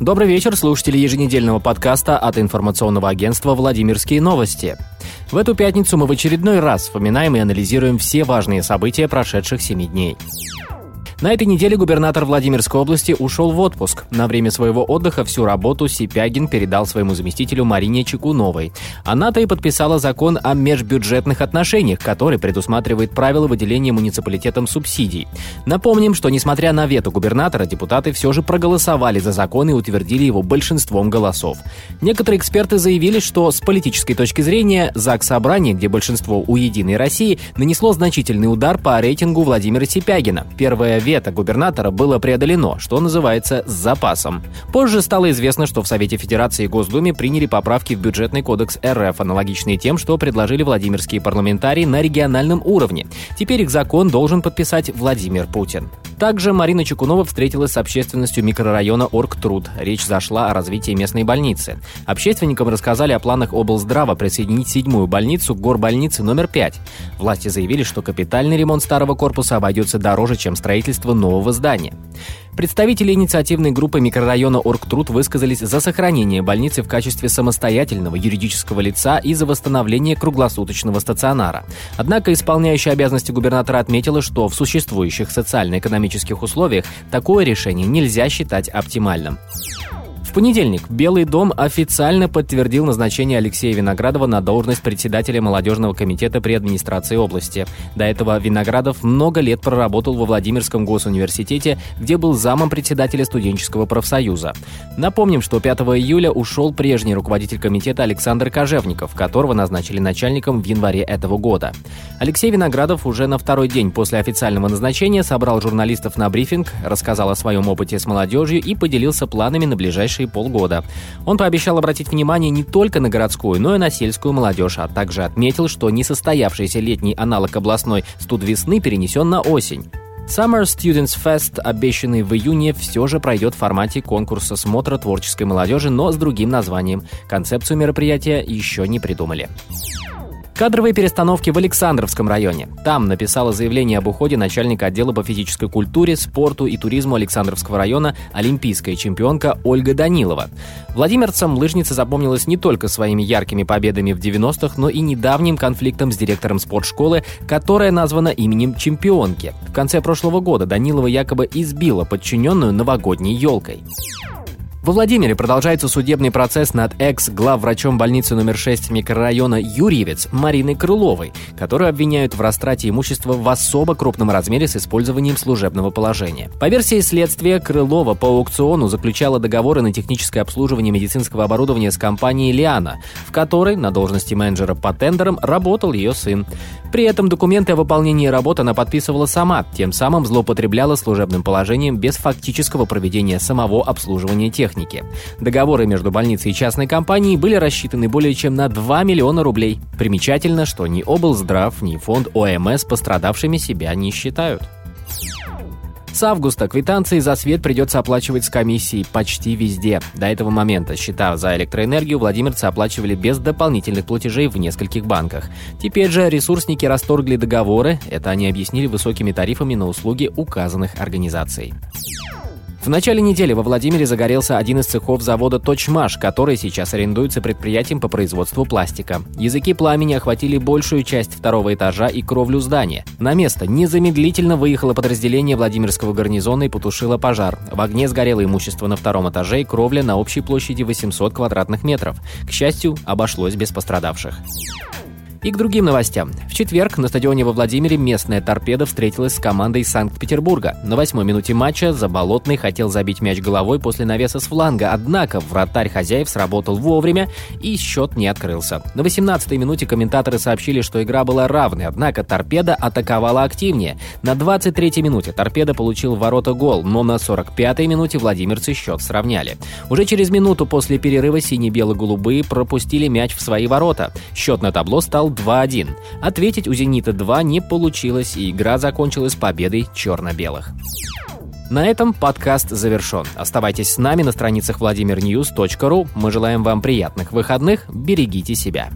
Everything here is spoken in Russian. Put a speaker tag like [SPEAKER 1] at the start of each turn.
[SPEAKER 1] Добрый вечер, слушатели еженедельного подкаста от информационного агентства «Владимирские новости». В эту пятницу мы в очередной раз вспоминаем и анализируем все важные события прошедших семи дней. На этой неделе губернатор Владимирской области ушел в отпуск. На время своего отдыха всю работу Сипягин передал своему заместителю Марине Чекуновой. Она-то и подписала закон о межбюджетных отношениях, который предусматривает правила выделения муниципалитетам субсидий. Напомним, что несмотря на вето губернатора, депутаты все же проголосовали за закон и утвердили его большинством голосов. Некоторые эксперты заявили, что с политической точки зрения ЗАГС Собрание, где большинство у «Единой России», нанесло значительный удар по рейтингу Владимира Сипягина. Первое вето губернатора было преодолено, что называется, с запасом. Позже стало известно, что в Совете Федерации и Госдуме приняли поправки в бюджетный кодекс РФ, аналогичные тем, что предложили владимирские парламентарии на региональном уровне. Теперь их закон должен подписать Владимир Путин. Также Марина Чекунова встретилась с общественностью микрорайона Оргтруд. Речь зашла о развитии местной больницы. Общественникам рассказали о планах облздрава присоединить седьмую больницу к горбольнице номер 5. Власти заявили, что капитальный ремонт старого корпуса обойдется дороже, чем строительство нового здания. Представители инициативной группы микрорайона Оргтруд высказались за сохранение больницы в качестве самостоятельного юридического лица и за восстановление круглосуточного стационара. Однако исполняющая обязанности губернатора отметила, что в существующих социально-экономических условиях такое решение нельзя считать оптимальным понедельник Белый дом официально подтвердил назначение Алексея Виноградова на должность председателя молодежного комитета при администрации области. До этого Виноградов много лет проработал во Владимирском госуниверситете, где был замом председателя студенческого профсоюза. Напомним, что 5 июля ушел прежний руководитель комитета Александр Кожевников, которого назначили начальником в январе этого года. Алексей Виноградов уже на второй день после официального назначения собрал журналистов на брифинг, рассказал о своем опыте с молодежью и поделился планами на ближайшие ближайшие полгода. Он пообещал обратить внимание не только на городскую, но и на сельскую молодежь, а также отметил, что несостоявшийся летний аналог областной «Студ весны» перенесен на осень. Summer Students Fest, обещанный в июне, все же пройдет в формате конкурса смотра творческой молодежи, но с другим названием. Концепцию мероприятия еще не придумали. Кадровые перестановки в Александровском районе. Там написала заявление об уходе начальника отдела по физической культуре, спорту и туризму Александровского района олимпийская чемпионка Ольга Данилова. Владимирцам лыжница запомнилась не только своими яркими победами в 90-х, но и недавним конфликтом с директором спортшколы, которая названа именем чемпионки. В конце прошлого года Данилова якобы избила подчиненную новогодней елкой. Во Владимире продолжается судебный процесс над экс-главврачом больницы номер 6 микрорайона Юрьевец Мариной Крыловой, которую обвиняют в растрате имущества в особо крупном размере с использованием служебного положения. По версии следствия, Крылова по аукциону заключала договоры на техническое обслуживание медицинского оборудования с компанией «Лиана», в которой на должности менеджера по тендерам работал ее сын. При этом документы о выполнении работы она подписывала сама, тем самым злоупотребляла служебным положением без фактического проведения самого обслуживания техники техники. Договоры между больницей и частной компанией были рассчитаны более чем на 2 миллиона рублей. Примечательно, что ни облздрав, ни фонд ОМС пострадавшими себя не считают. С августа квитанции за свет придется оплачивать с комиссией почти везде. До этого момента счета за электроэнергию владимирцы оплачивали без дополнительных платежей в нескольких банках. Теперь же ресурсники расторгли договоры, это они объяснили высокими тарифами на услуги указанных организаций. В начале недели во Владимире загорелся один из цехов завода «Точмаш», который сейчас арендуется предприятием по производству пластика. Языки пламени охватили большую часть второго этажа и кровлю здания. На место незамедлительно выехало подразделение Владимирского гарнизона и потушило пожар. В огне сгорело имущество на втором этаже и кровля на общей площади 800 квадратных метров. К счастью, обошлось без пострадавших. И к другим новостям. В четверг на стадионе во Владимире местная торпеда встретилась с командой Санкт-Петербурга. На восьмой минуте матча Заболотный хотел забить мяч головой после навеса с фланга, однако вратарь хозяев сработал вовремя и счет не открылся. На 18-й минуте комментаторы сообщили, что игра была равной, однако торпеда атаковала активнее. На 23-й минуте торпеда получил в ворота гол, но на 45-й минуте владимирцы счет сравняли. Уже через минуту после перерыва сине-бело-голубые пропустили мяч в свои ворота. Счет на табло стал 2-1. Ответить у «Зенита-2» не получилось, и игра закончилась победой черно-белых. На этом подкаст завершен. Оставайтесь с нами на страницах vladimirnews.ru. Мы желаем вам приятных выходных. Берегите себя.